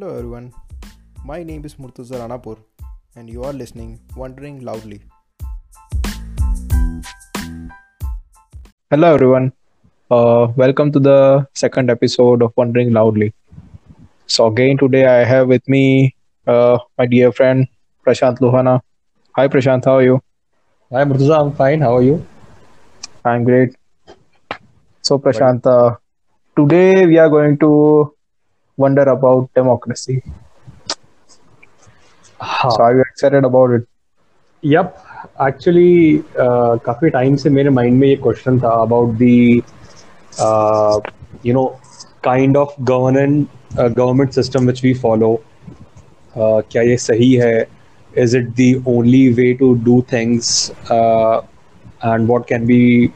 Hello everyone, my name is Murtuza Ranapur and you are listening Wondering Loudly. Hello everyone, uh, welcome to the second episode of Wondering Loudly. So again today I have with me uh, my dear friend Prashant Lohana. Hi Prashant, how are you? Hi Murtuza, I'm fine. How are you? I'm great. So Prashant, uh, today we are going to wonder about democracy. हाँ So are you excited about it? Yup actually काफ़ी time से मेरे mind में ये question था about the you know kind of governance government system which we follow क्या ये सही है? Is it the only way to do things and what can be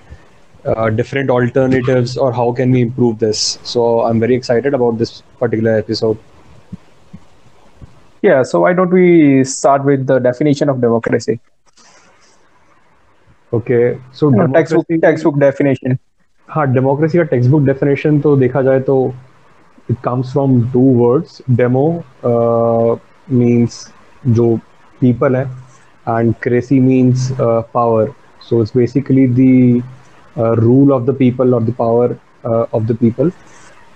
different alternatives or how can we improve this so i'm very excited about this particular episode Yeah, so why don't we start with the definition of democracy? okay so You know, textbook, democracy- textbook definition. हाँ democracy का text book definition तो देखा जाए तो it comes from two words demo means जो people है and cracy means power so it's basically the uh, rule of the people or the power uh, of the people.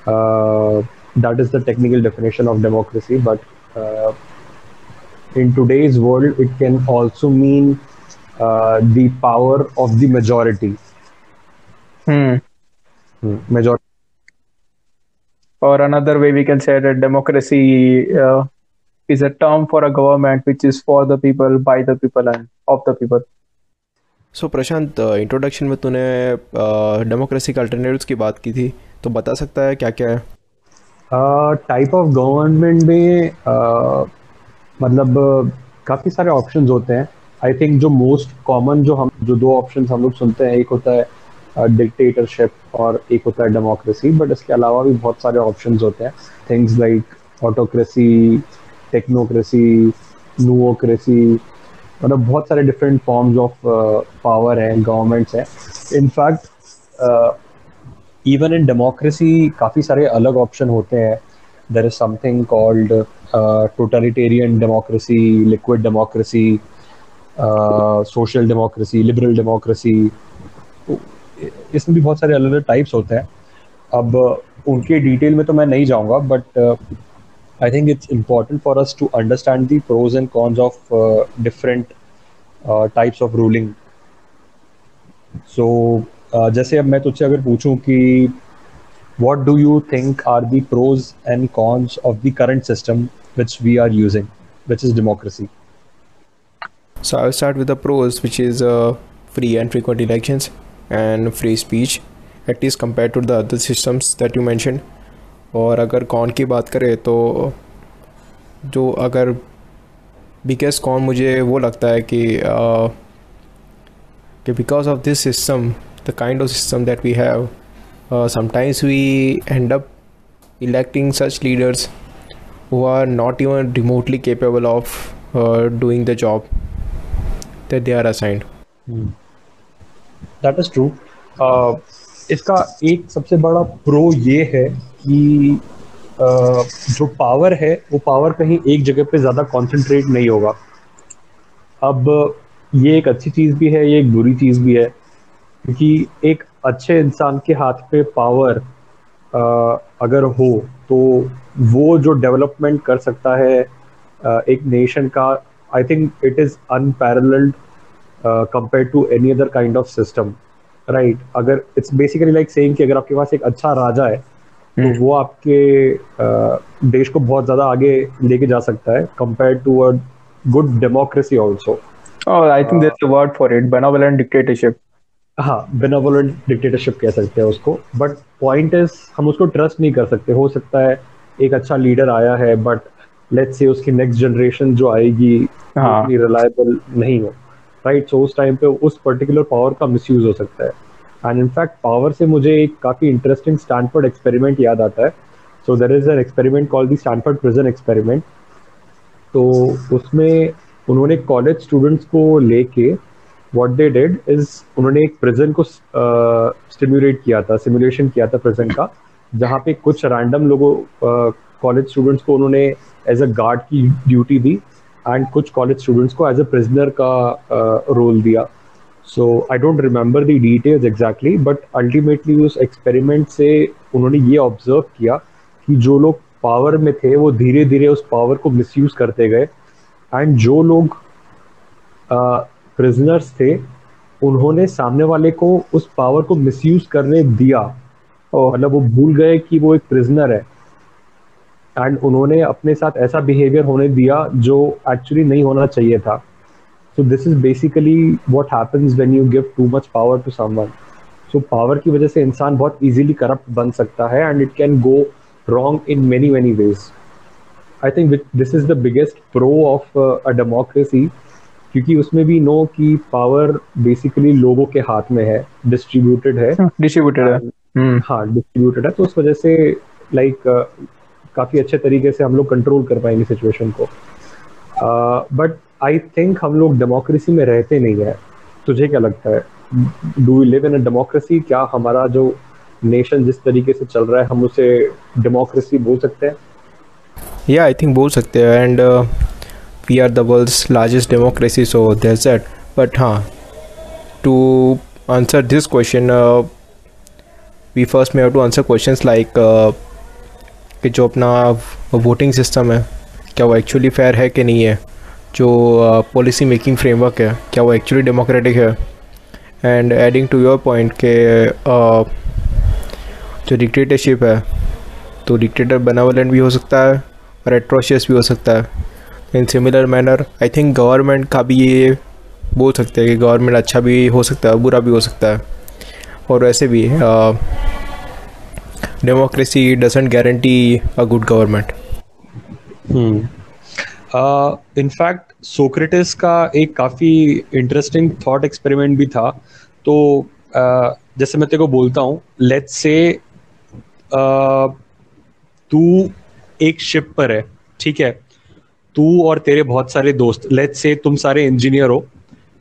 Uh, that is the technical definition of democracy, but in today's world, it can also mean the power of the majority. Hmm. Hmm. Majority or another way we can say that democracy uh, is a term for a government which is for the people by the people and of the people so so, Prashant introduction में तूने democracy के alternatives की बात की थी तो बता सकता है क्या क्या है टाइप ऑफ़ गवर्नमेंट में uh, मतलब uh, काफ़ी सारे ऑप्शन होते हैं। आई थिंक जो मोस्ट कॉमन जो हम जो दो ऑप्शन हम लोग सुनते हैं एक होता है डिक्टेटरशिप और एक होता है डेमोक्रेसी बट इसके अलावा भी बहुत सारे ऑप्शन होते हैं। Things like autocracy technocracy noocracy मतलब बहुत सारे डिफरेंट फॉर्म्स ऑफ़ पावर हैं गवर्नमेंट्स हैं. In fact even in democracy काफ़ी सारे अलग ऑप्शन होते हैं. There is something called totalitarian democracy liquid democracy social democracy liberal democracy इसमें भी बहुत सारे अलग अलग टाइप्स होते हैं. अब उनके डिटेल में तो मैं नहीं जाऊँगा but I think it's important for us to understand the pros and cons of different types of ruling so uh, जैसे अब मैं तुझसे अगर पूछूं कि what do you think are the pros and cons of the current system which we are using which is democracy So I'll start with the pros, which is uh, free and frequent elections and free speech, at least compared to the other systems that you mentioned. और अगर cone की बात करें तो जो अगर biggest cone मुझे वो लगता है कि uh, कि because of this system the kind of system that we have sometimes we end up electing such leaders who are not even remotely capable of doing the job that they are assigned that is true इसका एक सबसे बड़ा pro ये है कि जो power है, वो पावर कहीं एक जगह पे ज़्यादा कॉन्सेंट्रेट नहीं होगा। अब ये एक अच्छी चीज़ भी है, ये एक बुरी चीज़ भी है, क्योंकि एक अच्छे इंसान के हाथ पे पावर अगर हो तो वो जो डेवलपमेंट कर सकता है एक नेशन का I think it is unparalleled compare to any other kind of system right अगर इट्स बेसिकली लाइक सेइंग कि अगर आपके पास एक अच्छा राजा है तो वो आपके देश को बहुत ज़्यादा आगे लेके जा सकता है compare to a good democracy also Oh, I think there's a word for it benevolent dictatorship. हाँ बेनावोलेंट डिक्टेटरशिप कह सकते हैं उसको बट पॉइंट इज़ हम उसको ट्रस्ट नहीं कर सकते हो सकता है एक अच्छा लीडर आया है बट लेट्स से उसकी नेक्स्ट जनरेशन जो आएगी हाँ। रिलायबल नहीं हो राइट सो उस टाइम पे उस पर्टिकुलर पावर का मिसयूज हो सकता है एंड इनफैक्ट पावर से मुझे एक काफ़ी इंटरेस्टिंग स्टैनफोर्ड एक्सपेरिमेंट याद आता है। So there is an experiment call the Stanford prison experiment तो उसमें उन्होंने कॉलेज स्टूडेंट्स को लेके व्हाट दे डिड इज़ उन्होंने एक प्रिजन को स्टिम्युलेट किया था सिमुलेशन किया था प्रिजन का जहाँ पे कुछ रैंडम लोगों कॉलेज स्टूडेंट्स को उन्होंने एज अ गार्ड की ड्यूटी दी एंड कुछ कॉलेज स्टूडेंट्स को एज अ प्रिजनर का रोल uh, दिया। So I don't remember the details exactly but ultimately उस एक्सपेरिमेंट से उन्होंने ये ऑब्ज़र्व किया कि जो लोग पावर में थे, वो धीरे धीरे उस पावर को मिसयूज करते गए। एंड जो लोग प्रिजनर्स थे, उन्होंने सामने वाले को उस पावर को मिसयूज करने दिया। मतलब वो भूल गए कि वो एक प्रिजनर है। एंड उन्होंने अपने साथ ऐसा बिहेवियर होने दिया जो एक्चुअली नहीं होना चाहिए था। So this is basically what happens when you give too much power to someone so power की वजह से इंसान बहुत इजीली करप्ट बन सकता है and it can go wrong in many many ways I think this is the biggest pro of a democracy क्योंकि उसमें भी नो कि पावर बेसिकली लोगों के हाथ में है डिस्ट्रीब्यूटेड है। डिस्ट्रीब्यूटेड है। हम्म। हाँ डिस्ट्रीब्यूटेड है तो उस वजह से लाइक like, uh, काफ़ी अच्छे तरीके से हम लोग कंट्रोल कर पाएँगे सिचुएशन को। बट आई थिंक हम लोग डेमोक्रेसी में रहते नहीं है। तुझे क्या लगता है? Do live in a democracy क्या हमारा जो नेशन जिस तरीके से चल रहा है, हम उसे डेमोक्रेसी बोल सकते हैं? या आई थिंक बोल सकते हैं। And we are the world's largest democracy so that's that but हाँ to answer this question we first may have to answer questions like कि जो अपना वोटिंग सिस्टम है, क्या वो एक्चुअली फेयर है कि नहीं है? जो पॉलिसी मेकिंग फ्रेमवर्क है क्या वो एक्चुअली डेमोक्रेटिक है? And adding to your point के uh, जो डिक्टेटरशिप है तो डिक्टेटर बनावलेंट भी हो सकता है और एट्रोशियस भी हो सकता है। In similar manner I think government का भी ये बोल सकते हैं कि गवर्नमेंट अच्छा भी हो सकता है बुरा भी हो सकता है। और वैसे भी democracy doesn't guarantee a good government. In fact uh, Socrates का एक काफ़ी इंटरेस्टिंग थॉट एक्सपेरिमेंट भी था। तो uh, जैसे मैं तेरे को बोलता हूँ लेट्स से तू एक शिप पर है ठीक है? तू और तेरे बहुत सारे दोस्त लेट्स से तुम सारे इंजीनियर हो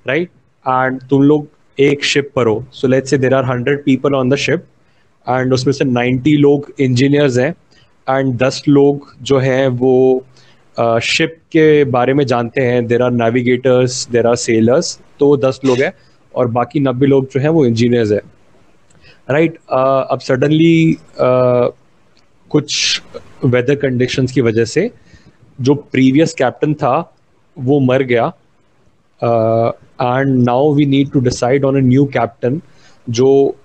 राइट एंड तुम लोग एक शिप पर हो। So let's say there are hundred people on the ship and उसमें से 90 लोग इंजीनियर्स हैं एंड 10 लोग जो हैं वो शिप के बारे में जानते हैं। There are navigators there are sailors तो 10 लोग हैं और बाकी 90 लोग जो हैं वो इंजीनियर्स हैं। राइट right, uh, अब सडनली uh, कुछ वेदर कंडीशंस की वजह से जो प्रीवियस कैप्टन था वो मर गया। And now we need to decide on a new captain जो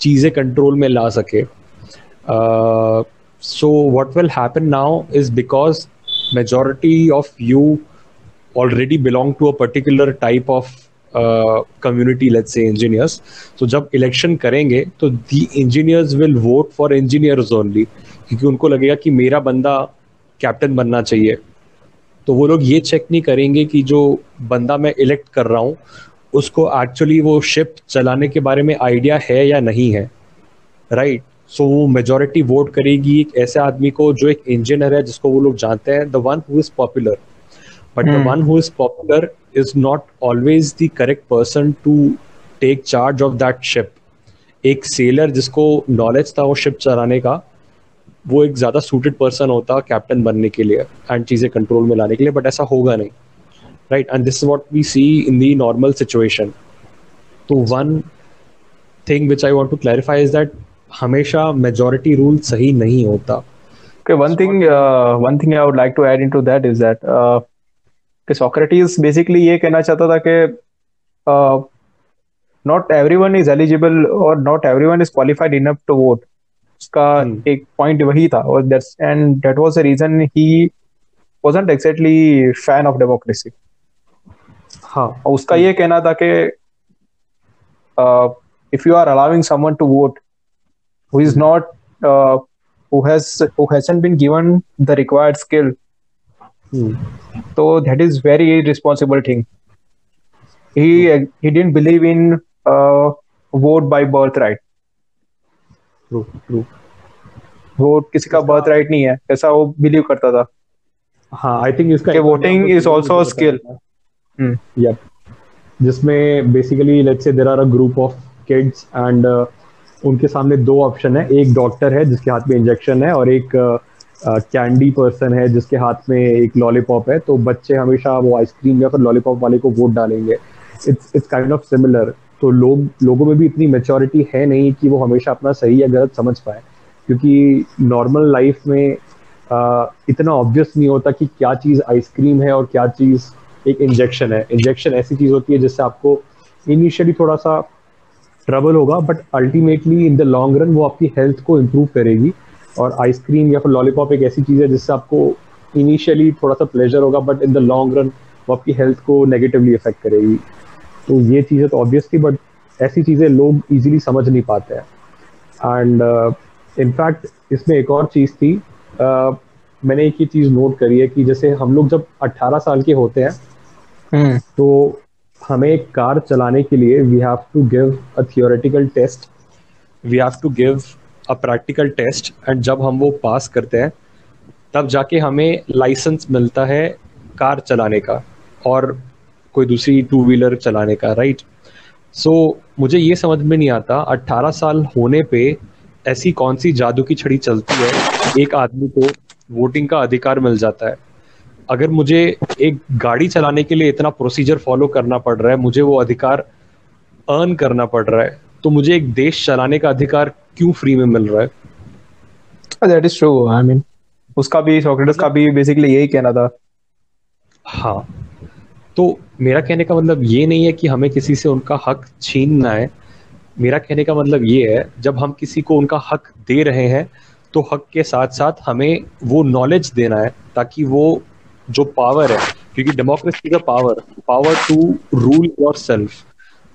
चीज़ें कंट्रोल में ला सके। So what will happen now is because majority of you already belong to a particular type of community let say engineers तो जब election करेंगे तो the engineers will vote for engineers only क्योंकि उनको लगेगा कि मेरा बंदा कैप्टन बनना चाहिए। तो वो लोग ये चेक नहीं करेंगे कि जो बंदा मैं इलेक्ट कर रहा हूँ, उसको एक्चुअली वो शिप चलाने के बारे में आइडिया है या नहीं है। राइट सो वो मेजोरिटी वोट करेगी एक ऐसे आदमी को जो एक इंजीनियर है जिसको वो लोग जानते हैं the one who is popular but the one who is popular is not always the correct person to take charge of that ship एक सेलर जिसको नॉलेज था वो शिप चलाने का वो एक ज़्यादा सूटेड पर्सन होता कैप्टन बनने के लिए एंड चीज़ें कंट्रोल में लाने के लिए बट ऐसा होगा नहीं. Right and this is what we see in the normal situation. so one thing which i want to clarify is that हमेशा मेजोरिटी रूल सही नहीं होता। Okay, one thing, uh, one thing I would like to add into that is that uh, कि Socrates basically ये कहना चाहता था कि not every one is eligible और not every one is qualified enough to vote उसका hmm. एक point वही था और and that was a reason he wasn't exactly fan of democracy हाँ। उसका ये कहना था कि if you are allowing someone to vote Who is not who has who hasn't been given the required skill hmm. so that is very irresponsible thing he hmm. he didn't believe in uh, vote by birthright true true vote किसी का birth right नहीं है ऐसा वो believe करता था हाँ I think इसका voting is also skill yep जिसमें basically let's say there are a group of kids and उनके सामने दो ऑप्शन है। एक डॉक्टर है जिसके हाथ में इंजेक्शन है और एक कैंडी पर्सन है जिसके हाथ में एक लॉलीपॉप है। तो बच्चे हमेशा वो आइसक्रीम या फिर लॉलीपॉप वाले को वोट डालेंगे। It's it's kind of similar. तो लोग लोगों में भी इतनी मेचोरिटी है नहीं कि वो हमेशा अपना सही या गलत समझ पाए। क्योंकि नॉर्मल लाइफ में आ, इतना ऑब्वियस नहीं होता कि क्या चीज़ आइसक्रीम है और क्या चीज़ एक इंजेक्शन है। इंजेक्शन ऐसी चीज़ होती है जिससे आपको इनिशियली थोड़ा सा ट्रबल होगा but ultimately in the long run वो आपकी हेल्थ को इम्प्रूव करेगी। और आइसक्रीम या फिर लॉलीपॉप एक ऐसी चीज़ है जिससे आपको इनिशियली थोड़ा सा प्लेजर होगा but in the long run वो आपकी हेल्थ को नेगेटिवली इफ़ेक्ट करेगी। तो ये चीज़ें तो ऑब्वियस थी बट ऐसी चीज़ें लोग इजीली समझ नहीं पाते हैं। एंड इनफैक्ट uh, इसमें एक और चीज़ थी uh, मैंने एक ही चीज़ नोट करी है कि जैसे हम लोग जब 18 साल के होते हैं hmm. तो हमें एक कार चलाने के लिए we have to give a theoretical test we have to give a practical test and जब हम वो पास करते हैं तब जाके हमें लाइसेंस मिलता है कार चलाने का और कोई दूसरी टू व्हीलर चलाने का राइट सो so, मुझे ये समझ में नहीं आता 18 साल होने पे ऐसी कौन सी जादू की छड़ी चलती है एक आदमी को वोटिंग का अधिकार मिल जाता है। अगर मुझे एक गाड़ी चलाने के लिए इतना प्रोसीजर फॉलो करना पड़ रहा है मुझे वो अधिकार अर्न करना पड़ रहा है तो मुझे एक देश चलाने का अधिकार क्यों फ्री में मिल रहा है? That is true I mean उसका भी सोक्रेटिस का भी बेसिकली यही कहना था। हाँ तो मेरा कहने का मतलब ये नहीं है कि हमें किसी से उनका हक छीनना है। मेरा कहने का मतलब ये है जब हम किसी को उनका हक दे रहे हैं तो हक के साथ साथ हमें वो नॉलेज देना है ताकि वो जो पावर है, क्योंकि डेमोक्रेसी का power power to rule yourself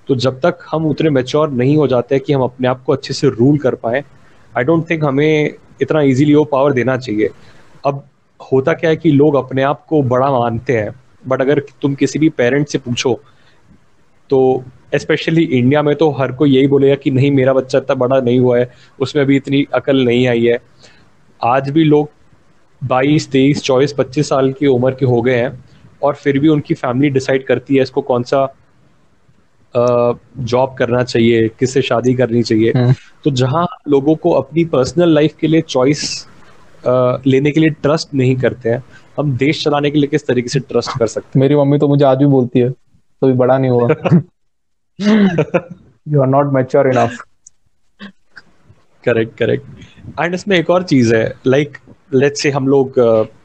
तो जब तक हम उतने मेच्योर नहीं हो जाते कि हम अपने आप को अच्छे से रूल कर पाए आई डोंट थिंक हमें इतना इजीली वो पावर देना चाहिए। अब होता क्या है कि लोग अपने आप को बड़ा मानते हैं बट अगर तुम किसी भी पेरेंट से पूछो तो स्पेशली इंडिया में तो हर कोई यही बोलेगा कि नहीं, मेरा बच्चा इतना बड़ा नहीं हुआ है, उसमें भी इतनी अकल नहीं आई है। आज भी लोग बाईस तेईस चौबीस पच्चीस साल की उम्र के हो गए हैं और फिर भी उनकी फैमिली डिसाइड करती है इसको कौन सा जॉब करना चाहिए किससे शादी करनी चाहिए। हम्म। तो जहाँ लोगों को अपनी पर्सनल लाइफ के लिए चॉइस लेने के लिए ट्रस्ट नहीं करते हैं हम देश चलाने के लिए किस तरीके से ट्रस्ट कर सकते हैं? मेरी मम्मी तो मुझे आज भी बोलती है तो भी बड़ा नहीं हुआ। You are not mature enough correct correct and इसमें एक और चीज़ है लाइक लेट्स से हम लोग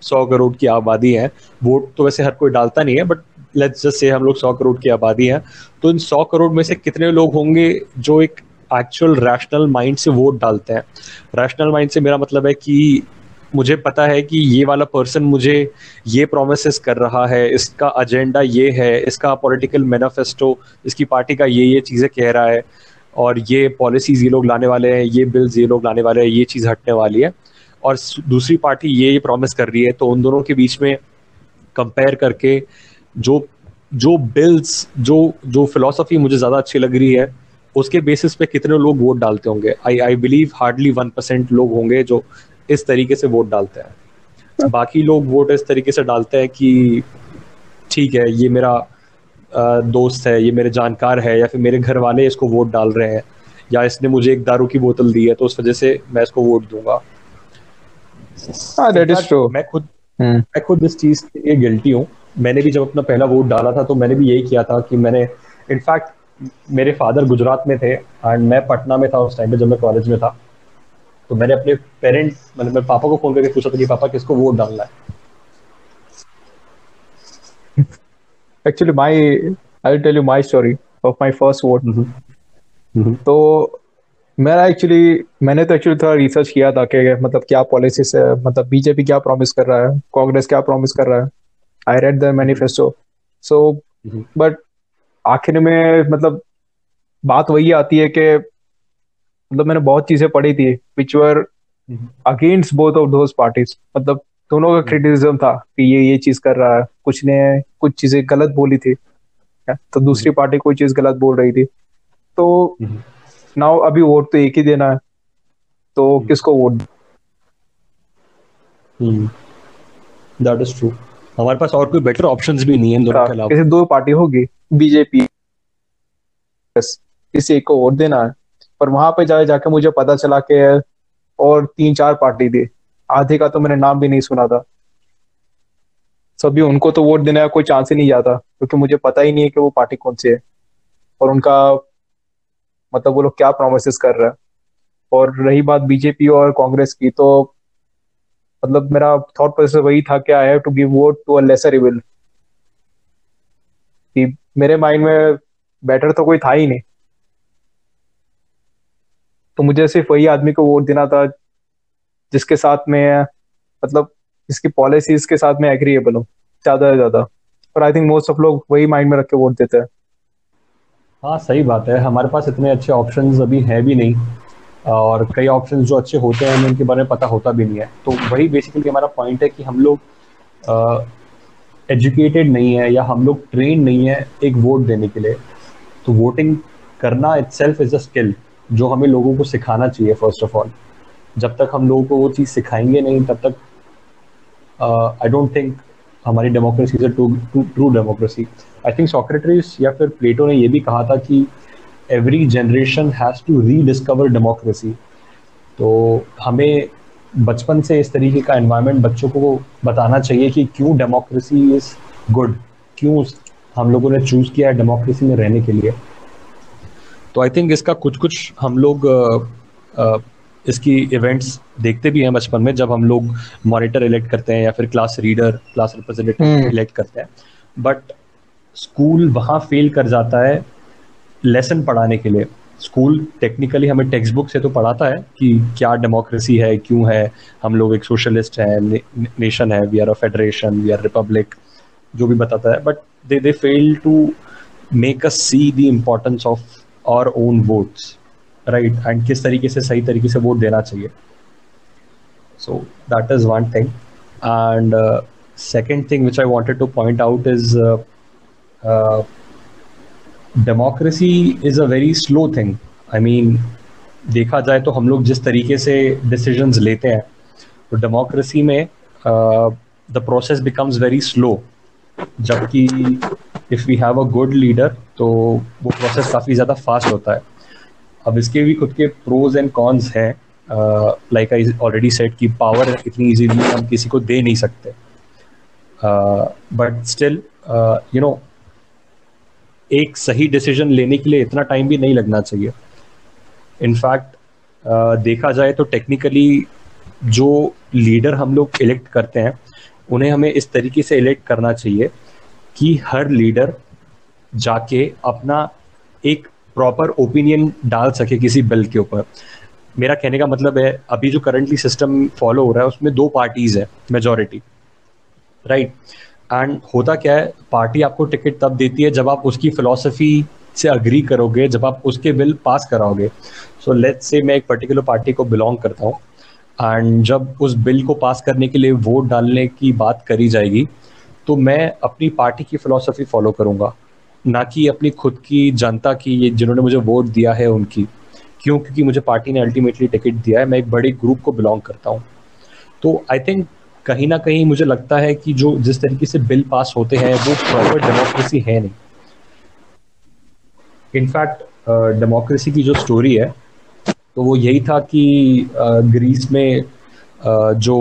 सौ करोड़ की आबादी है, वोट तो वैसे हर कोई डालता नहीं है बट लेट्स जस्ट से हम लोग सौ करोड़ की आबादी है तो इन सौ करोड़ में से कितने लोग होंगे जो एक एक्चुअल रैशनल माइंड से वोट डालते हैं? रैशनल माइंड से मेरा मतलब है कि मुझे पता है कि ये वाला पर्सन मुझे ये प्रोमिस कर रहा है, इसका एजेंडा ये है, इसका पॉलिटिकल मैनिफेस्टो इसकी पार्टी का ये ये चीज़ें कह रहा है, और ये पॉलिसीज़ ये लोग लाने वाले हैं, ये बिल्स ये लोग लाने वाले हैं, ये चीज़ हटने वाली है। और दूसरी पार्टी ये ये प्रॉमिस कर रही है तो उन दोनों के बीच में कंपेयर करके जो जो बिल्स जो जो फिलोसफी मुझे ज़्यादा अच्छी लग रही है, उसके बेसिस पे कितने लोग वोट डालते होंगे? I I believe hardly one percent लोग होंगे जो इस तरीके से वोट डालते हैं। बाकी लोग वोट इस तरीके से डालते हैं कि ठीक है, ये मेरा दोस्त है, ये मेरे जानकार है, या फिर मेरे घर वाले इसको वोट डाल रहे हैं, या इसने मुझे एक दारू की बोतल दी है तो उस वजह से मैं इसको वोट दूँगा। हाँ, मैं खुद hmm. मैं खुद इस चीज़ के लिए गिल्टी हूँ। मैंने भी जब अपना पहला वोट डाला था तो मैंने भी यही किया था कि मैंने इनफैक्ट मेरे फादर गुजरात में थे एंड मैं पटना में था उस टाइम पे जब मैं कॉलेज में था। तो मैंने अपने पेरेंट्स मतलब मेरे पापा को फ़ोन करके पूछा था कि पापा किसको वोट डालना है? Actually my I will tell you my story of my first vote तो मेरा एक्चुअली मैंने तो एक्चुअली थोड़ा रिसर्च किया था कि मतलब क्या पॉलिसी है मतलब बीजेपी क्या प्रॉमिस कर रहा है कांग्रेस क्या प्रॉमिस कर रहा है। I read the manifesto so but आखिर में मतलब बात वही आती है कि मतलब मैंने बहुत चीज़ें पढ़ी थी which were against both of those parties मतलब दोनों का क्रिटिसिज्म हम्म। था कि ये ये चीज़ कर रहा है। कुछ ने कुछ चीज़ें गलत बोली थी तो दूसरी पार्टी हम्म। कोई चीज़ गलत बोल रही थी। तो नाउ। अभी वोट तो एक ही देना है। तो hmm. किसको वोट दैट इज़ ट्रू हमारे पास और कोई बेटर ऑप्शंस भी नहीं है दोनों के अलावा। किसी दो पार्टी होगी बीजेपी किसी एक को वोट देना है। पर वहाँ पे जाके जाके मुझे पता चला के और तीन चार पार्टी थी आधे का तो मैंने नाम भी नहीं सुना था। सभी उनको तो वोट देने का कोई चांस ही नहीं जाता क्योंकि मुझे पता ही नहीं है कि वो पार्टी कौन सी है। और उनका मतलब वो लोग क्या प्रोमिस कर रहे हैं। और रही बात बीजेपी और कांग्रेस की तो मतलब मेरा थॉट प्रोसेस वही था कि I have to give vote to a lesser evil कि मेरे माइंड में बेटर तो कोई था ही नहीं। तो मुझे सिर्फ़ वही आदमी को वोट देना था, जिसके साथ में मतलब जिसकी पॉलिसीज़ के साथ में एग्रीएबल हूँ, ज़्यादा से ज़्यादा। और आई थिंक मोस्ट ऑफ़ लोग वही माइंड में रख के वोट देते हैं। हाँ सही बात है। हमारे पास इतने अच्छे ऑप्शंस अभी हैं भी नहीं। और कई ऑप्शंस जो अच्छे होते हैं, हमें उनके बारे में पता होता भी नहीं है। तो वही बेसिकली हमारा पॉइंट है कि हम लोग एजुकेटेड नहीं है या हम लोग ट्रेन नहीं है एक वोट देने के लिए। तो वोटिंग करना itself is a skill जो हमें लोगों को सिखाना चाहिए फ़र्स्ट ऑफ़ ऑल जब तक हम लोगों को वो चीज़ सिखाएँगे नहीं, तब तक आई डोंट थिंक हमारी democracy is a true democracy I think Socrates या फिर प्लेटो ने ये भी कहा था कि every generation has to rediscover democracy तो हमें बचपन से इस तरीके का एनवायरनमेंट बच्चों को बताना चाहिए कि क्यों डेमोक्रेसी इज़ गुड क्यों हम लोगों ने चूज़ किया है डेमोक्रेसी में रहने के लिए? तो आई थिंक इसका कुछ कुछ हम लोग इसकी इवेंट्स देखते भी हैं बचपन में जब हम लोग मॉनिटर इलेक्ट करते हैं या फिर class reader class representative elect करते हैं। बट स्कूल वहाँ फेल कर जाता है लेसन पढ़ाने के लिए। स्कूल टेक्निकली हमें टेक्स्ट बुक से तो पढ़ाता है कि क्या डेमोक्रेसी है क्यों है हम लोग एक सोशलिस्ट है ने, नेशन है we are a federation we are republic जो भी बताता है। But they they fail to make us see the importance of our own votes right and किस तरीके से सही तरीके से वोट देना चाहिए। So that is one thing and second thing which I wanted to point out is democracy is a very slow thing I mean देखा जाए तो हम लोग जिस तरीके से डिसीजंस लेते हैं तो डेमोक्रेसी में the process becomes very slow जबकि if we have a good leader तो वो प्रोसेस काफ़ी ज़्यादा फास्ट होता है। अब इसके भी खुद के प्रोज एंड कॉन्स हैं। लाइक आई ऑलरेडी सेट कि पावर इतनी इजीली हम किसी को दे नहीं सकते। बट स्टिल यू नो एक सही डिसीज़न लेने के लिए इतना टाइम भी नहीं लगना चाहिए। इनफैक्ट देखा जाए तो टेक्निकली जो लीडर हम लोग इलेक्ट करते हैं, उन्हें हमें इस तरीके से इलेक्ट करना चाहिए कि हर लीडर जाके अपना एक प्रॉपर ओपिनियन डाल सके किसी बिल के ऊपर। मेरा कहने का मतलब है, अभी जो करंटली सिस्टम फॉलो हो रहा है, उसमें दो पार्टीज़ है मेजोरिटी राइट right? एंड होता क्या है, पार्टी आपको टिकट तब देती है जब आप उसकी फिलोसफी से अग्री करोगे, जब आप उसके बिल पास कराओगे। सो लेट्स से मैं एक पर्टिकुलर पार्टी को बिलोंग करता हूँ एंड जब उस बिल को पास करने के लिए वोट डालने की बात करी जाएगी तो मैं अपनी पार्टी की फिलोसफी फॉलो करूँगा। ना कि अपनी खुद की जनता की, ये जिन्होंने मुझे वोट दिया है उनकी। क्यों? क्योंकि मुझे पार्टी ने अल्टीमेटली टिकट दिया है, मैं एक बड़े ग्रुप को बिलोंग करता हूँ। तो आई थिंक कहीं ना कहीं मुझे लगता है कि जो जिस तरीके से बिल पास होते हैं, वो प्रॉपर डेमोक्रेसी है नहीं। इनफैक्ट डेमोक्रेसी की जो स्टोरी है तो वो यही था कि ग्रीस में जो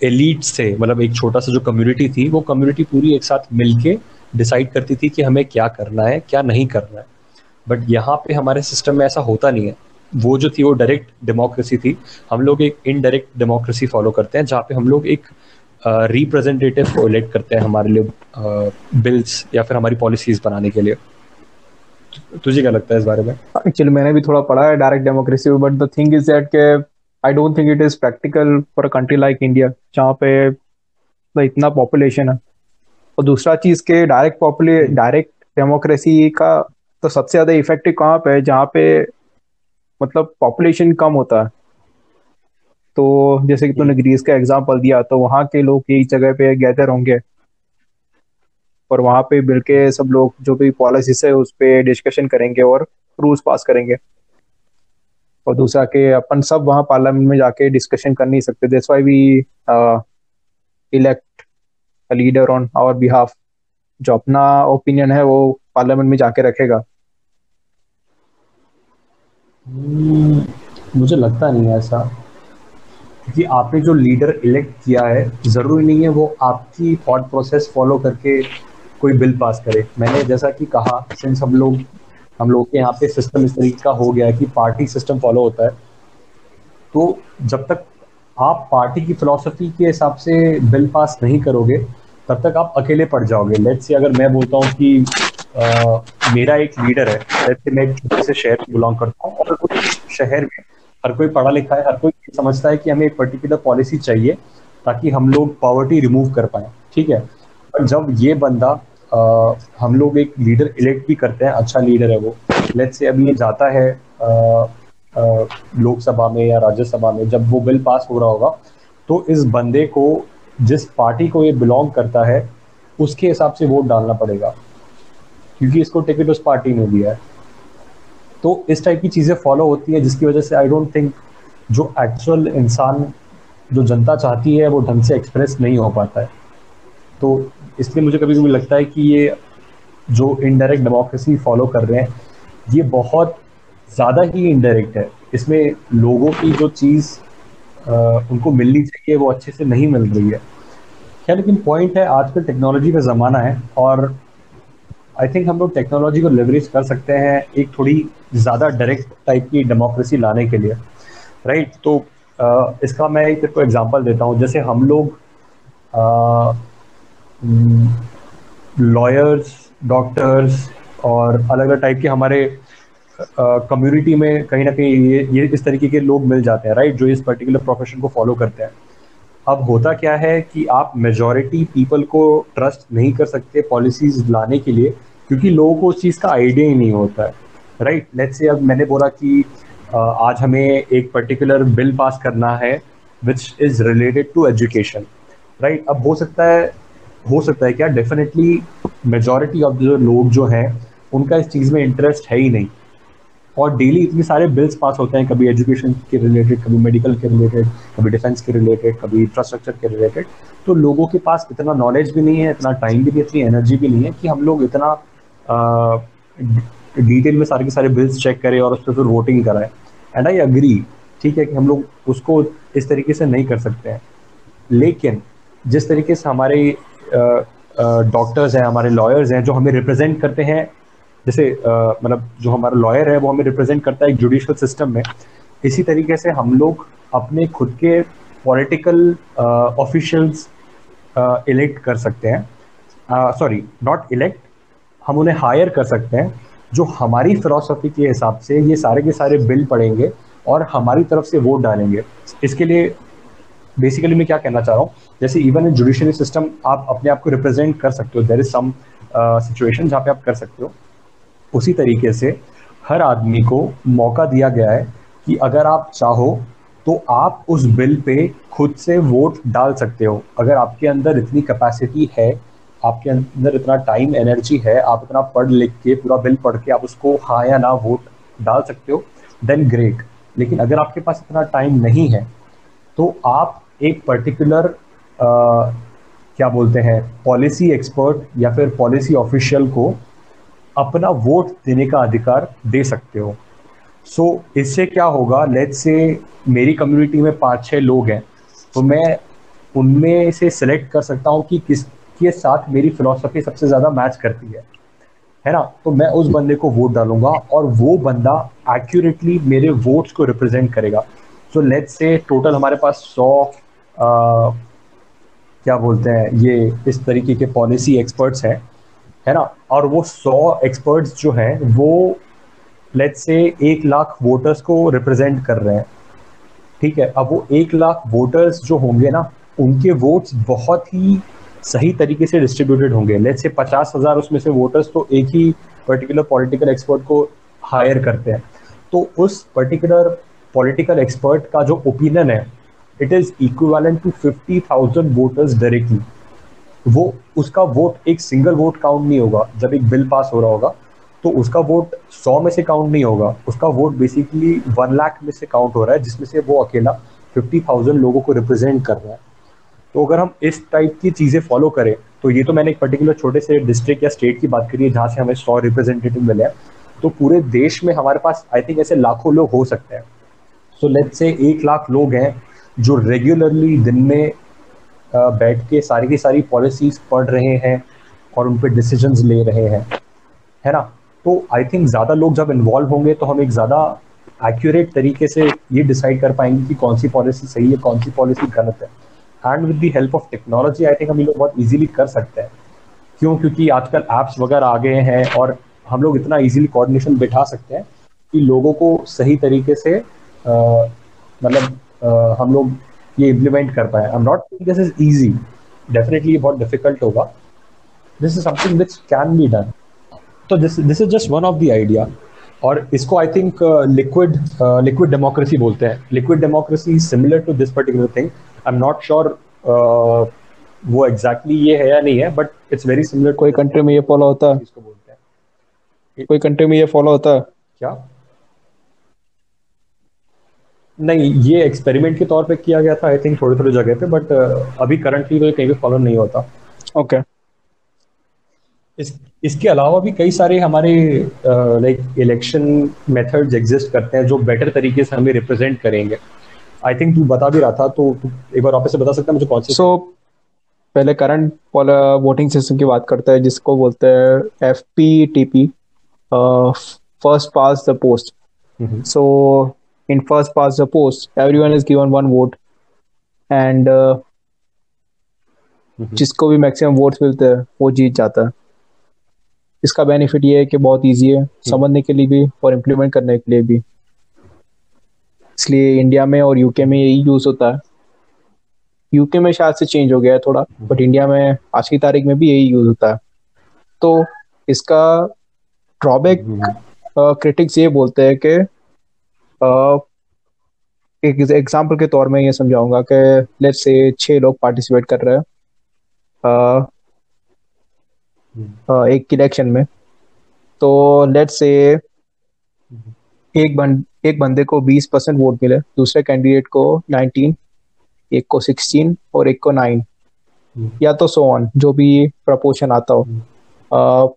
एलिट्स थे मतलब एक छोटा सा जो कम्युनिटी थी, वो कम्युनिटी पूरी एक साथ मिलके डिसाइड करती थी कि हमें क्या करना है, क्या नहीं करना है। बट यहाँ पे हमारे सिस्टम में ऐसा होता नहीं है। वो जो थी वो डायरेक्ट डेमोक्रेसी थी। हम लोग एक इनडायरेक्ट डेमोक्रेसी फॉलो करते हैं, जहाँ पे हम लोग एक रिप्रेजेंटेटिव को इलेक्ट करते हैं हमारे लिए बिल्स या फिर हमारी पॉलिसीज़ बनाने के लिए। तुझे क्या लगता है इस बारे में? एक्चुअली मैंने भी थोड़ा पढ़ा है direct democracy but the thing is that के I don't think it is practical for a country like India जहाँ पे इतना पॉपुलेशन है। और दूसरा चीज़ के डायरेक्ट पॉपुले डायरेक्ट डेमोक्रेसी का तो सबसे ज़्यादा इफ़ेक्टिव कहाँ पे जहाँ पे मतलब पॉपुलेशन कम होता है। तो जैसे कि तूने ग्रीस का एग्ज़ाम्पल दिया तो वहाँ के लोग एक जगह पे गैदर होंगे। और वहाँ पे मिलके सब लोग जो भी पॉलिसीज़ है उस पर डिस्कशन करेंगे और रूल्स पास करेंगे। और दूसरा के अपन सब वहाँ पार्लियामेंट में जाके डिस्कशन कर नहीं सकते। That's why we elect leader on our behalf जो अपना ओपिनियन है वो पार्लियामेंट में जाके रखेगा। हम्म, मुझे लगता नहीं है ऐसा। क्योंकि आपने जो लीडर इलेक्ट किया है, ज़रूरी नहीं है वो आपकी थॉट प्रोसेस फॉलो करके कोई बिल पास करे। मैंने जैसा कि कहा सिंस हम लोग हम लोग के यहाँ पे सिस्टम इस तरीके का हो गया है कि पार्टी सिस्टम फॉलो होता है तो जब तक आप पार्टी की फिलोसफी के हिसाब से बिल पास नहीं करोगे, तब तक आप अकेले पड़ जाओगे। लेट्स से अगर मैं बोलता हूँ कि मेरा एक लीडर है। से मैं छोटे से शहर में बिलोंग करता हूँ और उस शहर में हर कोई पढ़ा लिखा है हर कोई समझता है कि हमें एक पर्टिकुलर पॉलिसी चाहिए ताकि हम लोग पॉवर्टी रिमूव कर पाए। ठीक है? पर जब ये बंदा आ, हम लोग एक लीडर इलेक्ट भी करते हैं अच्छा लीडर है वो। लेट्स से अभी ये जाता है लोकसभा में या राज्यसभा में जब वो बिल पास हो रहा होगा तो इस बंदे को जिस पार्टी को ये बिलोंग करता है उसके हिसाब से वोट डालना पड़ेगा। क्योंकि इसको टिकट उस पार्टी ने दिया है। तो इस टाइप की चीज़ें फॉलो होती है, जिसकी वजह से आई डोंट थिंक जो एक्चुअल इंसान, जो जनता चाहती है, वो ढंग से एक्सप्रेस नहीं हो पाता है। तो इसलिए मुझे कभी कभी लगता है कि ये जो इनडायरेक्ट डेमोक्रेसी फॉलो कर रहे हैं, ये बहुत ज़्यादा ही इनडायरेक्ट है। इसमें लोगों की जो चीज़ उनको मिलनी चाहिए, वो अच्छे से नहीं मिल रही है। क्या लेकिन पॉइंट है, आजकल टेक्नोलॉजी का ज़माना है और आई थिंक हम लोग टेक्नोलॉजी को लेवरेज कर सकते हैं एक थोड़ी ज़्यादा डायरेक्ट टाइप की डेमोक्रेसी लाने के लिए राइट right? तो आ, इसका मैं एक को एग्जांपल देता हूँ। जैसे हम लोग लॉयर्स डॉक्टर्स और अलग अलग टाइप के हमारे कम्युनिटी में कहीं ना कहीं ये ये इस तरीके के लोग मिल जाते हैं राइट जो इस पर्टिकुलर प्रोफेशन को फॉलो करते हैं। अब होता क्या है कि आप मेजोरिटी पीपल को ट्रस्ट नहीं कर सकते पॉलिसीज़ लाने के लिए। क्योंकि लोगों को उस चीज़ का आइडिया ही नहीं होता है राइट लेट्स से अब मैंने बोला कि आज हमें एक पर्टिकुलर बिल पास करना है which is related to education right अब हो सकता है, हो सकता है क्या? डेफिनेटली मेजोरिटी ऑफ़ जो लोग जो हैं, उनका इस चीज़ में इंटरेस्ट है ही नहीं। और डेली इतने सारे बिल्स पास होते हैं, कभी एजुकेशन के रिलेटेड कभी मेडिकल के रिलेटेड कभी डिफेंस के रिलेटेड कभी इंफ्रास्ट्रक्चर के रिलेटेड तो लोगों के पास इतना नॉलेज भी नहीं है, इतना टाइम भी नहीं इतनी एनर्जी भी नहीं है कि हम लोग इतना डिटेल में सारे के सारे बिल्स चेक करें और उस पर फिर वोटिंग कराएँ। एंड आई अग्री ठीक है कि हम लोग उसको इस तरीके से नहीं कर सकते हैं। लेकिन जिस तरीके से हमारे डॉक्टर्स हैं, हमारे लॉयर्स हैं, जो हमें रिप्रेजेंट करते हैं, जैसे मतलब जो हमारा लॉयर है, वो हमें रिप्रेजेंट करता है एक जुडिशियल सिस्टम में, इसी तरीके से हम लोग अपने खुद के पॉलिटिकल ऑफिशियल्स इलेक्ट कर सकते हैं। सॉरी नॉट इलेक्ट हम उन्हें हायर कर सकते हैं, जो हमारी फिलोसफी के हिसाब से ये सारे के सारे बिल पड़ेंगे और हमारी तरफ़ से वोट डालेंगे। इसके लिए बेसिकली मैं क्या कहना चाह रहा हूँ, जैसे इवन इन जुडिशरी सिस्टम आप अपने आप को रिप्रेजेंट कर सकते हो देर इज़ सम सिचुएशन जहाँ पे आप कर सकते हो। उसी तरीके से हर आदमी को मौका दिया गया है कि अगर आप चाहो तो आप उस बिल पे खुद से वोट डाल सकते हो। अगर आपके अंदर इतनी कैपेसिटी है आपके अंदर इतना टाइम एनर्जी है आप इतना पढ़ लिख के पूरा बिल पढ़ के आप उसको हाँ या ना वोट डाल सकते हो देन ग्रेट लेकिन अगर आपके पास इतना टाइम नहीं है तो आप एक पर्टिकुलर क्या बोलते हैं पॉलिसी एक्सपर्ट या फिर पॉलिसी ऑफिशियल को अपना वोट देने का अधिकार दे सकते हो। सो so, इससे क्या होगा लेट्स से मेरी कम्युनिटी में पाँच छः लोग हैं तो मैं उनमें से सिलेक्ट कर सकता हूँ कि किसके साथ मेरी फिलोसफी सबसे ज़्यादा मैच करती है। है ना? तो मैं उस बंदे को वोट डालूँगा और वो बंदा एक्यूरेटली मेरे वोट्स को रिप्रेजेंट करेगा। सो लेट्स से टोटल हमारे पास सौ क्या बोलते हैं, ये इस तरीके के पॉलिसी एक्सपर्ट्स हैं। है ना? और वो सौ एक्सपर्ट्स जो हैं, वो लेट्स से एक लाख वोटर्स को रिप्रेजेंट कर रहे हैं। ठीक है? अब वो एक लाख वोटर्स जो होंगे ना, उनके वोट्स बहुत ही सही तरीके से डिस्ट्रीब्यूटेड होंगे। लेट्स से पचास हज़ार उसमें से वोटर्स तो एक ही पर्टिकुलर पॉलिटिकल एक्सपर्ट को हायर करते हैं। तो उस पर्टिकुलर पॉलिटिकल एक्सपर्ट का जो ओपिनियन है it is equivalent to fifty thousand voters directly वो, उसका वोट एक सिंगल वोट काउंट नहीं होगा। जब एक बिल पास हो रहा होगा तो उसका वोट सौ में से काउंट नहीं होगा। उसका वोट बेसिकली वन लाख में से काउंट हो रहा है, जिसमें से वो अकेला फिफ्टी थाउज़ेंड लोगों को रिप्रेजेंट कर रहा है। तो अगर हम इस टाइप की चीज़ें फॉलो करें तो ये तो मैंने एक पर्टिकुलर छोटे से डिस्ट्रिक्ट या स्टेट की बात करी है, जहाँ से हमें सौ रिप्रेजेंटेटिव मिले हैं। तो पूरे देश में हमारे पास आई थिंक ऐसे लाखों लोग हो सकते हैं। सो लेट से एक लाख लोग हैं जो रेगुलरली दिन में बैठ के सारी की सारी पॉलिसीज़ पढ़ रहे हैं और उन पर डिसीज़न ले रहे हैं। है ना? तो आई थिंक ज़्यादा लोग जब इन्वॉल्व होंगे तो हम एक ज़्यादा एक्यूरेट तरीके से ये डिसाइड कर पाएँगे कि कौन सी पॉलिसी सही है, कौन सी पॉलिसी गलत है। And with the help of technology I think हम लोग बहुत इजीली कर सकते हैं। क्यों? क्योंकि आजकल ऐप्स वगैरह आ गए हैं और हम लोग इतना इजीली कोऑर्डिनेशन बिठा सकते हैं कि लोगों को सही तरीके से मतलब हम लोग ये इम्प्लीमेंट कर पाए। I am not this is easy definitely बहुत डिफ़िकल्ट होगा। This is something which can be done तो this this is just one of the idea और इसको I think liquid liquid democracy बोलते हैं। Liquid democracy similar to this particular thing I am not sure वो exactly exactly ये है या नहीं है बट इट्स वेरी सिमिलर कोई कंट्री में ये फॉलो होता? है इसको बोलते हैं। कोई कंट्री में ये फॉलो होता? है क्या? नहीं ये एक्सपेरिमेंट के तौर पे किया गया था आई थिंक थोड़ी थोड़ी जगह पे बट uh, अभी करंटली तो कहीं भी फॉलो नहीं होता। Okay okay. इस इसके अलावा भी कई सारे हमारे लाइक इलेक्शन मेथड्स एग्जिस्ट करते हैं जो बेटर तरीके से हमें रिप्रेजेंट करेंगे। आई थिंक तू बता भी रहा था तो एक बार वापस से बता सकता है मुझे कौन से सो so, पहले करंट वोटिंग सिस्टम की बात करते हैं जिसको बोलते हैं F P T P first past the post so in first past the post everyone is given one vote and जिसको भी मैक्सिमम वोट्स मिलते हैं वो जीत जाता है। इसका बेनिफिट ये है कि बहुत इजी है हम्म। समझने के लिए भी और इम्प्लीमेंट करने के लिए भी। इसलिए इंडिया में और यूके में यही यूज़ होता है यूके में शायद से चेंज हो गया है थोड़ा बट हम्म। इंडिया में आज की तारीख में भी यही यूज़ होता है तो इसका ड्रॉबैक क्रिटिक्स हम्म। ये बोलते हैं कि एक एग्ज़ाम्पल के तौर में ये समझाऊँगा कि लेट से छह लोग पार्टिसिपेट कर रहे हैं एक इलेक्शन में तो लेट से एक बन, एक बंदे को 20 परसेंट वोट मिले दूसरे कैंडिडेट को 19 एक को 16 और एक को 9 हम्म। या तो सो ऑन जो भी प्रपोर्शन आता हो आ, हम्म।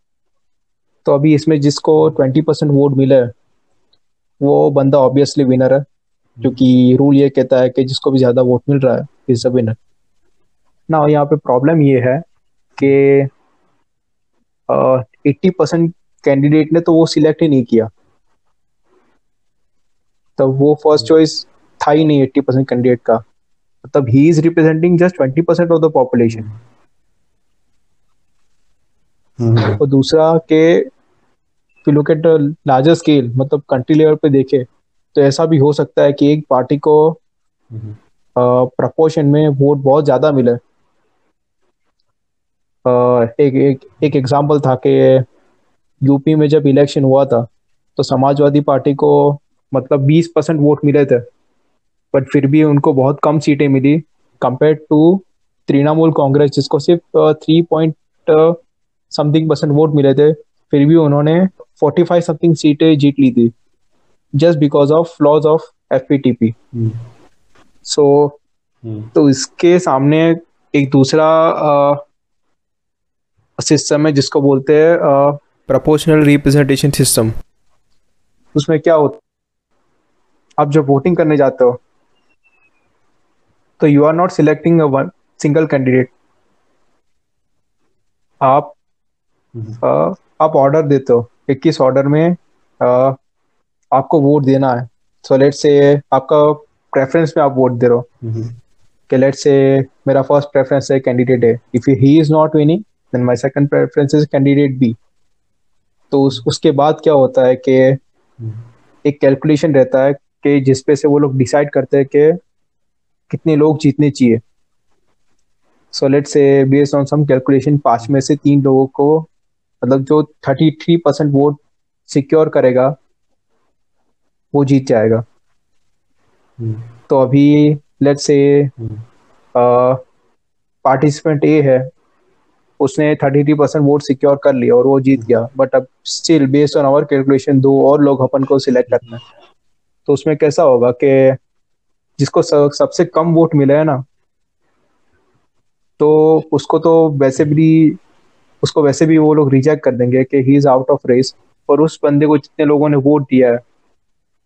तो अभी इसमें जिसको 20 परसेंट वोट मिले वो बंदा ऑब्वियसली विनर है हम्म। क्योंकि रूल ये कहता है कि जिसको भी ज़्यादा वोट मिल रहा है इज़ अ विनर ना यहाँ पे प्रॉब्लम ये है कि एट्टी परसेंट कैंडिडेट ने तो वो सिलेक्ट ही नहीं किया तो वो फ़र्स्ट चॉइस था ही नहीं एट्टी परसेंट कैंडिडेट का। मतलब he is representing just twenty percent of the population और दूसरा के लुक एट लार्जर स्केल मतलब कंट्री लेवल पे देखे तो ऐसा भी हो सकता है कि एक पार्टी को प्रपोर्शन हम्म। में वोट बहुत ज़्यादा मिले। एक एक एक एग्जांपल था कि यूपी में जब इलेक्शन हुआ था तो समाजवादी पार्टी को मतलब 20 परसेंट वोट मिले थे बट फिर भी उनको बहुत कम सीटें मिली कंपेयर टू तृणमूल कांग्रेस जिसको सिर्फ़ three point something percent vote मिले थे फिर भी उन्होंने 45 समथिंग सीटें जीत ली थी just because of flaws of F P T P so तो इसके सामने एक दूसरा सिस्टम है जिसको बोलते हैं प्रोपोर्शनल रिप्रेजेंटेशन सिस्टम उसमें क्या होता आप जब वोटिंग करने जाते हो तो you are not selecting a one single candidate आप आ, आप ऑर्डर देते हो इक्कीस ऑर्डर में आ, आपको वोट देना है। सो लेट से आपका प्रेफरेंस में आप वोट दे रहे हो। कि लेट से मेरा फ़र्स्ट प्रेफरेंस है कैंडिडेट है if he is not winning then my second preference is candidate B तो उस, उसके बाद क्या होता है कि एक कैलकुलेशन रहता है कि जिसपे से वो लोग डिसाइड करते हैं कि कितने लोग जीतने चाहिए। So let's say based on some calculation पाँच में से तीन लोगों को मतलब जो thirty three percent vote secure करेगा वो जीत जाएगा। hmm. तो अभी लेट से पार्टिसिपेंट ए है उसने thirty three percent vote secure कर लिया और वो जीत गया। बट अब still based on our calculation दो और लोग अपन को सिलेक्ट करना है। तो उसमें कैसा होगा कि जिसको सबसे कम वोट मिले है ना तो उसको तो वैसे भी उसको वैसे भी वो लोग रिजेक्ट कर देंगे कि he is out of race और उस बंदे को जितने लोगों ने वोट दिया है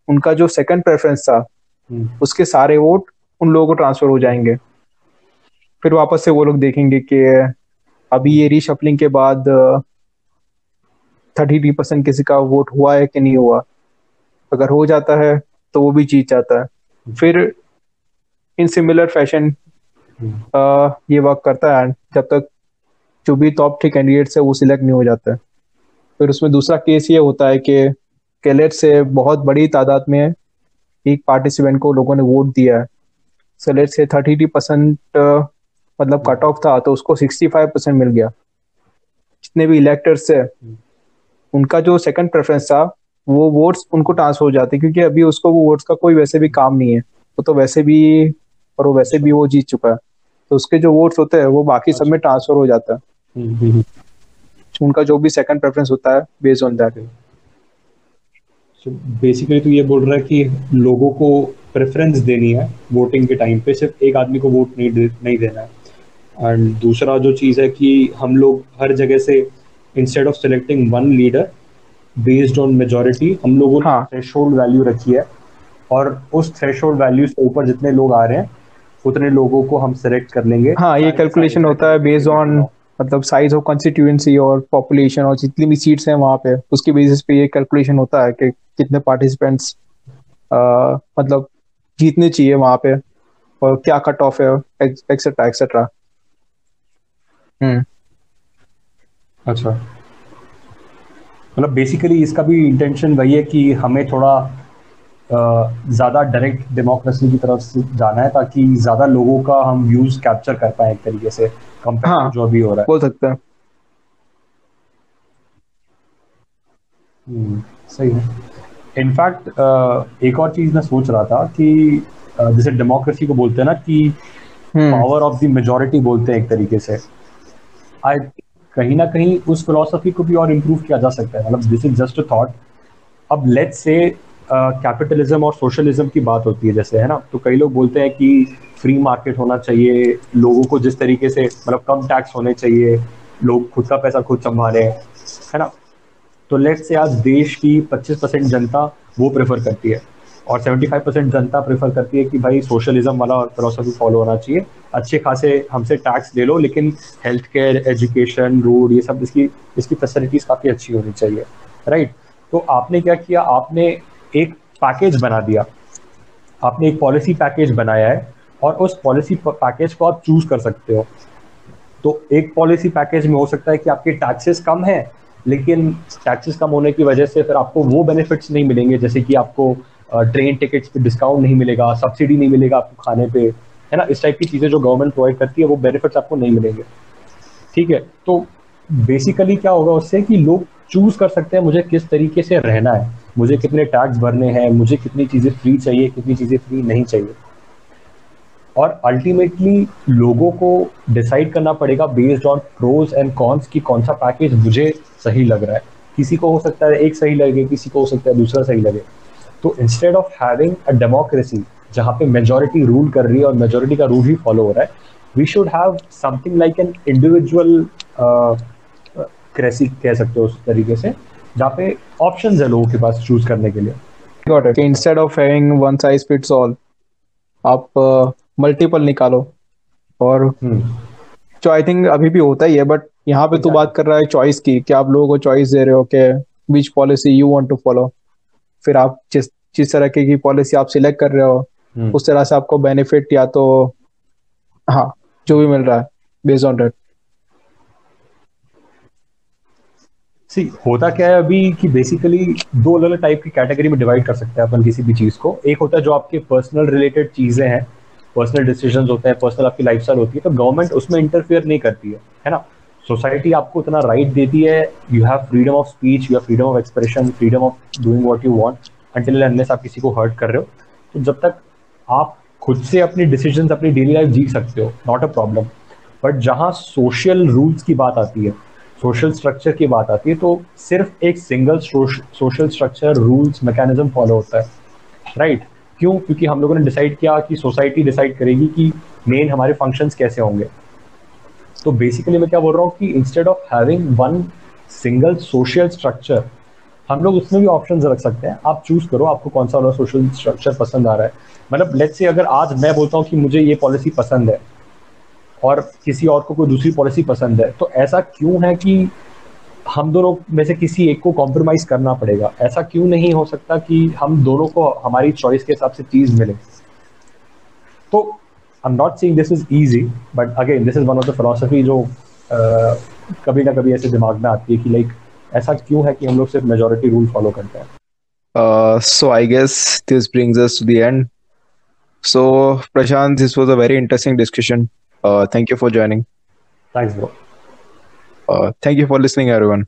उनका जो सेकंड प्रेफरेंस था हम्म। उसके सारे वोट उन लोगों को ट्रांसफ़र हो जाएँगे फिर वापस से वो लोग देखेंगे कि अभी ये रीशफलिंग के बाद थर्टी थ्री परसेंट किसी का वोट हुआ है कि नहीं हुआ अगर हो जाता है तो वो भी जीत जाता है। फिर इन सिमिलर फ़ैशन ये वर्क करता है जब तक जो भी टॉप थ्री कैंडिडेट्स है वो सिलेक्ट नहीं हो जाता है। फिर उसमें दूसरा केस ये होता है कि कैलेट से बहुत बड़ी तादाद में एक पार्टिसिपेंट को लोगों ने वोट दिया है। सेलेट से थर्टी थ्री परसेंट मतलब कट ऑफ़ था तो उसको सिक्सटी फाइव परसेंट मिल गया। जितने भी इलेक्टर्स थे उनका जो सेकंड प्रेफरेंस था वो वोट्स उनको ट्रांसफ़र हो जाते क्योंकि अभी उसको वो वोट्स का कोई वैसे भी काम नहीं है। वो तो वैसे भी और वो वैसे भी वो जीत चुका है। तो उसके जो वोट्स होते हैं वो बाकी सब में ट्रांसफ़र हो जाता है। उनका जो भी सेकंड प्रेफरेंस होता है बेस्ड ऑन दैट बेसिकली तो ये बोल रहा है कि लोगों को प्रेफरेंस देनी है वोटिंग के टाइम पे सिर्फ़ एक आदमी को वोट नहीं दे, नहीं देना है। एंड दूसरा जो चीज़ है कि हम लोग हर जगह से instead of selecting one leader based on majority हम लोगों ने हाँ। वैल्यू रखी है। और उस थ्रेशोल्ड वैल्यू से ऊपर जितने लोग आ रहे हैं उतने लोगों को हम सेलेक्ट कर लेंगे। हाँ ये कैलकुलेशन होता है बेस्ड ऑन मतलब साइज़ ऑफ़ कॉन्स्टिट्यूएंसी और पॉपुलेशन और जितनी भी सीट्स हैं वहाँ पे उसके बेसिस पे ये कैलकुलेशन होता है कि कितने पार्टिसिपेंट्स मतलब जीतने चाहिए वहाँ पे और क्या कट ऑफ़ है एक्सेट्रा एक्सेट्रा हम्म अच्छा। मतलब बेसिकली इसका भी इंटेंशन वही है कि हमें थोड़ा ज़्यादा डायरेक्ट डेमोक्रेसी की तरफ़ से जाना है ताकि ज़्यादा लोगों का हम व्यूज़ कैप्चर कर पाए एक तरीके से कंपेयर हाँ, जो अभी हो रहा है। बोल सकते हैं। हम्म, सही है। इनफैक्ट uh, एक और चीज़ मैं सोच रहा था कि uh, जैसे डेमोक्रेसी को बोलते हैं ना कि पावर ऑफ़ द मेजोरिटी बोलते हैं एक तरीके से। आई कहीं ना कहीं उस फिलोसफी को भी और इम्प्रूव किया जा सकता है। मतलब this is just a thought अब लेट्स से कैपिटलिज्म और सोशलिज्म की बात होती है जैसे, है ना? तो कई लोग बोलते हैं कि फ्री मार्केट होना चाहिए, लोगों को जिस तरीके से मतलब कम टैक्स होने चाहिए, लोग खुद का पैसा खुद संभाले, है ना? तो लेट से आज देश की 25 परसेंट जनता वो प्रेफर करती है। और 75 परसेंट जनता प्रेफर करती है कि भाई सोशलिज्म वाला फिलोसफी फॉलो होना चाहिए। अच्छे खासे हमसे टैक्स ले लो, लेकिन हेल्थ केयर एजुकेशन रोड ये सब इसकी इसकी फैसिलिटीज़ काफ़ी अच्छी होनी चाहिए। राइट तो आपने क्या किया? आपने एक पैकेज बना दिया। आपने एक पॉलिसी पैकेज बनाया है और उस पॉलिसी पैकेज को आप चूज़ कर सकते हो। तो एक पॉलिसी पैकेज में हो सकता है कि आपके टैक्सेस कम है, लेकिन टैक्सेस कम होने की वजह से फिर आपको वो बेनिफिट्स नहीं मिलेंगे, जैसे कि आपको ट्रेन टिकट्स पे डिस्काउंट नहीं मिलेगा सब्सिडी नहीं मिलेगा आपको खाने पे, है ना? इस टाइप की चीज़ें जो गवर्नमेंट प्रोवाइड करती है, वो बेनिफिट्स आपको नहीं मिलेंगे। ठीक है? तो बेसिकली क्या होगा उससे कि लोग चूज़ कर सकते हैं मुझे किस तरीके से रहना है, मुझे कितने टैक्स भरने हैं, मुझे कितनी चीज़ें फ्री चाहिए, कितनी चीज़ें फ्री नहीं चाहिए। और अल्टीमेटली लोगों को डिसाइड करना पड़ेगा based on pros and cons की कौन सा पैकेज मुझे सही लग रहा है। किसी को हो सकता है एक सही लगे, किसी को हो सकता है दूसरा सही लगे। तो instead of having a democracy जहाँ पे मेजोरिटी रूल कर रही है और मेजोरिटी का रूल ही फॉलो हो रहा है we should have something like an individual cracy कह सकते हो उस तरीके से जहाँ पे ऑप्शन है लोगों के पास चूज़ करने के लिए। Instead of having one size fits all आप मल्टीपल uh, निकालो। और hmm. जो आई थिंक अभी भी होता ही है बट यहाँ पे तू बात कर रहा है चॉइस की कि आप लोगों को चॉइस दे रहे हो कि which policy you want to follow फिर आप जिस जिस तरह की पॉलिसी आप सिलेक्ट कर रहे हो hmm. उस तरह से आपको बेनिफिट या तो हाँ जो भी मिल रहा है बेस्ड ऑन डेट सी होता क्या है अभी कि बेसिकली दो अलग अलग टाइप की कैटेगरी में डिवाइड कर सकते हैं अपन किसी भी चीज़ को। एक होता है जो आपके पर्सनल रिलेटेड चीज़ें हैं पर्सनल डिसीज़न होते हैं पर्सनल आपकी लाइफ होती है तो गवर्नमेंट उसमें इंटरफेयर नहीं करती है है ना? सोसाइटी आपको इतना राइट देती है you have freedom of speech you have freedom of expression freedom of doing what you want until unless आप किसी को हर्ट कर रहे हो। तो जब तक आप खुद से अपनी डिसीज़न अपनी डेली लाइफ जी सकते हो नॉट अ प्रॉब्लम बट जहाँ सोशल रूल्स की बात आती है सोशल स्ट्रक्चर की बात आती है तो सिर्फ़ एक single social structure rules mechanism follow होता है। Right right? क्यों? क्योंकि हम लोगों ने डिसाइड किया कि सोसाइटी डिसाइड करेगी कि मेन हमारे फ़ंक्शंस कैसे होंगे। तो बेसिकली मैं क्या बोल रहा हूँ कि instead of having one single social structure हम लोग उसमें भी ऑप्शंस रख सकते हैं। आप चूज़ करो, आपको कौन सा वाला सोशल स्ट्रक्चर पसंद आ रहा है। मतलब लेट्स से अगर आज मैं बोलता हूँ कि मुझे ये पॉलिसी पसंद है और किसी और को कोई दूसरी पॉलिसी पसंद है तो ऐसा क्यों है कि हम दोनों में से किसी एक को कॉम्प्रोमाइज करना पड़ेगा? ऐसा क्यों नहीं हो सकता कि हम दोनों को हमारी चॉइस के हिसाब से चीज़ मिले? तो I am not seeing this is easy but again this is one of the philosophy जो uh, कभी ना कभी ऐसे दिमाग में आती है कि लाइक ऐसा क्यों है कि हम लोग सिर्फ़ मेजोरिटी रूल फॉलो करते हैं Uh, so I guess this brings us to the end. So Prashant, this was a very interesting discussion. Uh, thank you for joining. Thanks bro Uh, thank you for listening, everyone.